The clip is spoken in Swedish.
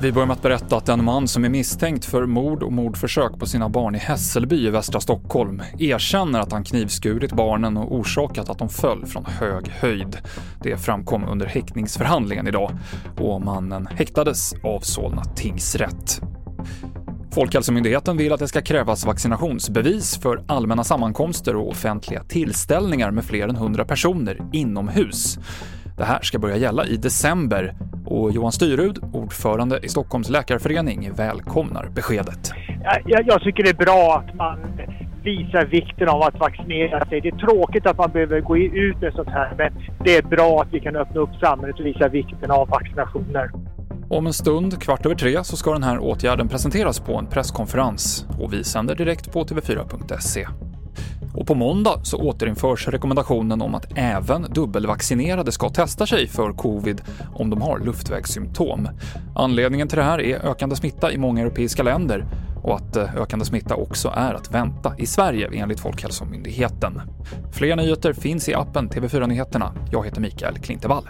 Vi börjar med att berätta att en man som är misstänkt för mord och mordförsök på sina barn i Hässelby i västra Stockholm erkänner att han knivskurit barnen och orsakat att de föll från hög höjd. Det framkom under häktningsförhandlingen idag och mannen häktades av Solna tingsrätt. Folkhälsomyndigheten vill att det ska krävas vaccinationsbevis för allmänna sammankomster och offentliga tillställningar med fler än 100 personer inomhus. Det här ska börja gälla i december och Johan Styrud, ordförande i Stockholms läkarförening, välkomnar beskedet. Jag, jag tycker det är bra att man visar vikten av att vaccinera sig. Det är tråkigt att man behöver gå ut med sånt här, men det är bra att vi kan öppna upp samhället och visa vikten av vaccinationer. Om en stund, kvart över tre, så ska den här åtgärden presenteras på en presskonferens och vi sänder direkt på tv4.se. Och på måndag så återinförs rekommendationen om att även dubbelvaccinerade ska testa sig för covid om de har luftvägssymptom. Anledningen till det här är ökande smitta i många europeiska länder och att eh, ökande smitta också är att vänta i Sverige enligt Folkhälsomyndigheten. Fler nyheter finns i appen TV4 Nyheterna. Jag heter Mikael Klintevall.